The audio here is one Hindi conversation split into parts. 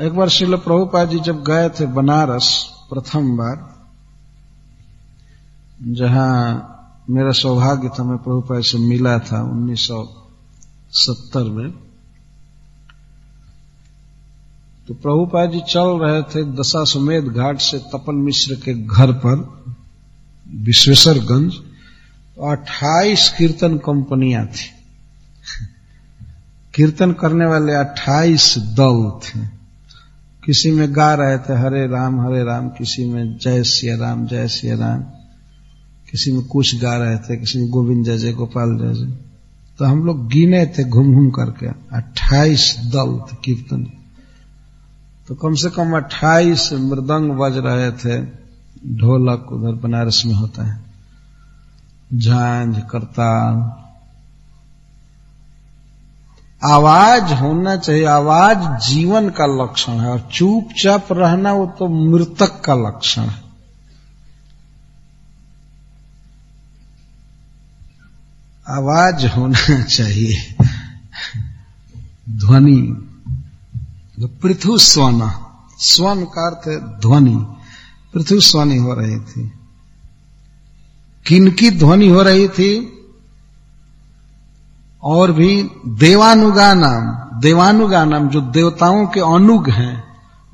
एक बार श्रील प्रभुपा जी जब गए थे बनारस प्रथम बार, जहाँ मेरा सौभाग्य था, मैं प्रभुपाद से मिला था 1970 में तो प्रभुपा जी चल रहे थे दशा सुमेध घाट से तपन मिश्र के घर पर, विश्वेश्वरगंज। तो अट्ठाईस कीर्तन कंपनियाँ थी। कीर्तन करने वाले अट्ठाईस दल थे। किसी में गा रहे थे, हरे राम हरे राम, किसी में जय सिया राम, जय सिया राम, किसी में कुछ गा रहे थे, किसी में गोविंद जय जय गोपाल जय जय। तो हम लोग गिने थे घूम घूम करके, अट्ठाईस दल थे कीर्तन। तो कम से कम अट्ठाईस मृदंग बज रहे थे, ढोलक उधर बनारस में होता है। झांझ करताल आवाज़ होना चाहिए, आवाज़ जीवन का लक्षण है, और चुपचाप रहना वो तो मृतक का लक्षण है। आवाज़ होना चाहिए। ध्वनि पृथु स्वन स्वन का अर्थ है ध्वनि। पृथु स्वनि हो रही थी। किनकी ध्वनि हो रही थी? और भी देवानुगा नाम देवानुगा नाम जो देवताओं के अनुग हैं,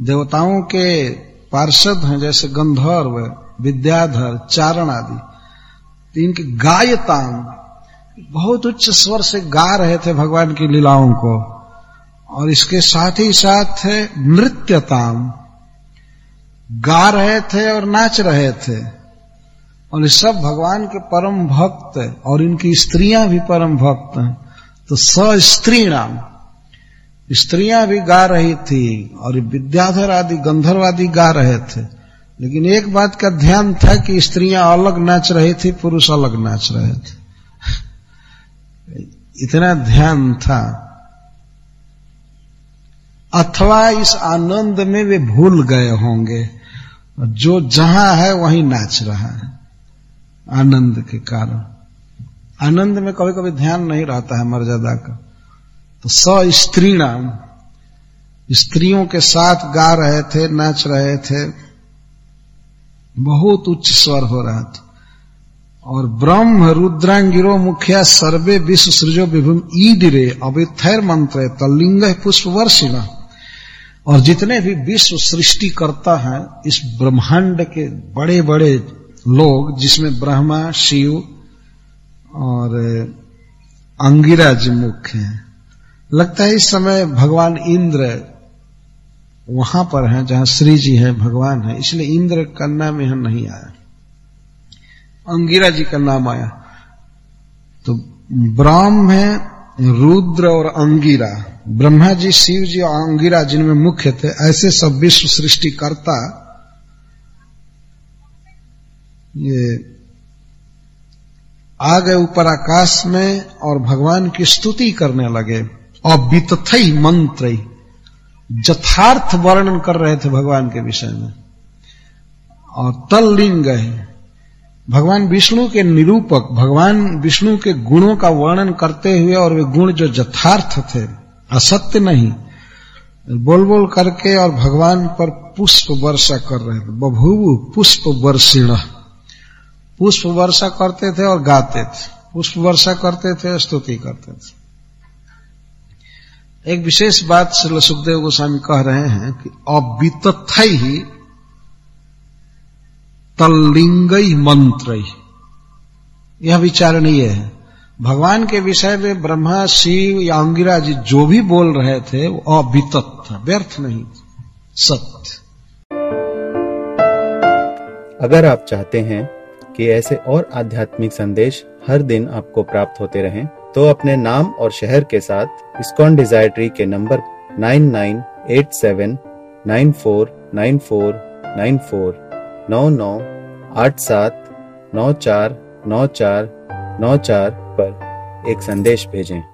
देवताओं के पार्षद हैं, जैसे गंधर्व, विद्याधर, चारण आदि, इनके गायताम, बहुत उच्च स्वर से गा रहे थे भगवान की लीलाओं को, और इसके साथ ही साथ नृत्यताम। गा रहे थे और नाच रहे थे, और ये सब भगवान के परम भक्त और इनकी स्त्रियाँ भी परम भक्त हैं। तो स स्त्री नाम स्त्रियाँ भी गा रही थी और विद्याधर आदि गंधर्व आदि गा रहे थे। लेकिन एक बात का ध्यान था कि स्त्रियाँ अलग नाच रही थी, पुरुष अलग नाच रहे थे। इतना ध्यान था। अथवा इस आनंद में वे भूल गए होंगे। जो जहाँ है, वहीं नाच रहा है। आनंद के कारण। आनंद में कभी कभी ध्यान नहीं रहता है मर्यादा का। तो स स्त्री नाम। स्त्रियों के साथ गा रहे थे, नाच रहे थे। बहुत उच्च स्वर हो रहा था। और ब्रह्म रुद्रांगिरो मुखिया सर्वे विश्व सृजो विभुम ईडिरे अविथैर मंत्र तलिंग पुष्प वर्षिणा और जितने भी विश्व सृष्टि करता है, इस ब्रह्मांड के बड़े बड़े लोग, जिसमें ब्रह्मा, शिव और अंगिराज मुख्य हैं। लगता है इस समय भगवान इंद्र वहाँ पर है, जहाँ श्री जी है, भगवान है। इसलिए इंद्र का नाम यहाँ नहीं आया। अंगिरा जी का नाम आया। तो ब्रह्म है, रुद्र और अंगिरा। ब्रह्मा जी, शिव जी और अंगिरा जिनमें मुख्य थे, ऐसे सब विश्व सृष्टि करता ये आ गए ऊपर आकाश में और भगवान की स्तुति करने लगे। और बीतथ मंत्र। यथार्थ वर्णन कर रहे थे भगवान के विषय में। और तल्लिंग है भगवान विष्णु के निरूपक, भगवान विष्णु के गुणों का वर्णन करते हुए और वे गुण जो यथार्थ थे, असत्य नहीं बोल बोल करके और भगवान पर पुष्प वर्षा कर रहे थे। बभूव पुष्प वर्षिण। पुष्प वर्षा करते थे और गाते थे। पुष्प वर्षा करते थे, स्तुति करते थे। एक विशेष बात श्री सुखदेव गोस्वामी कह रहे हैं कि अबित ही तल्लिंग मंत्र। यह विचारणीय है। भगवान के विषय में ब्रह्मा, शिव या अंगिरा जी जो भी बोल रहे थे, वो अबित था व्यर्थ नहीं सत्य। अगर आप चाहते हैं कि ऐसे और आध्यात्मिक संदेश हर दिन आपको प्राप्त होते रहें, तो अपने नाम और शहर के साथ इस्कॉन डिजायट्री के नंबर 9987949494 नौ नौ आठ सात नौ चार नौ चार नौ चार पर एक संदेश भेजें।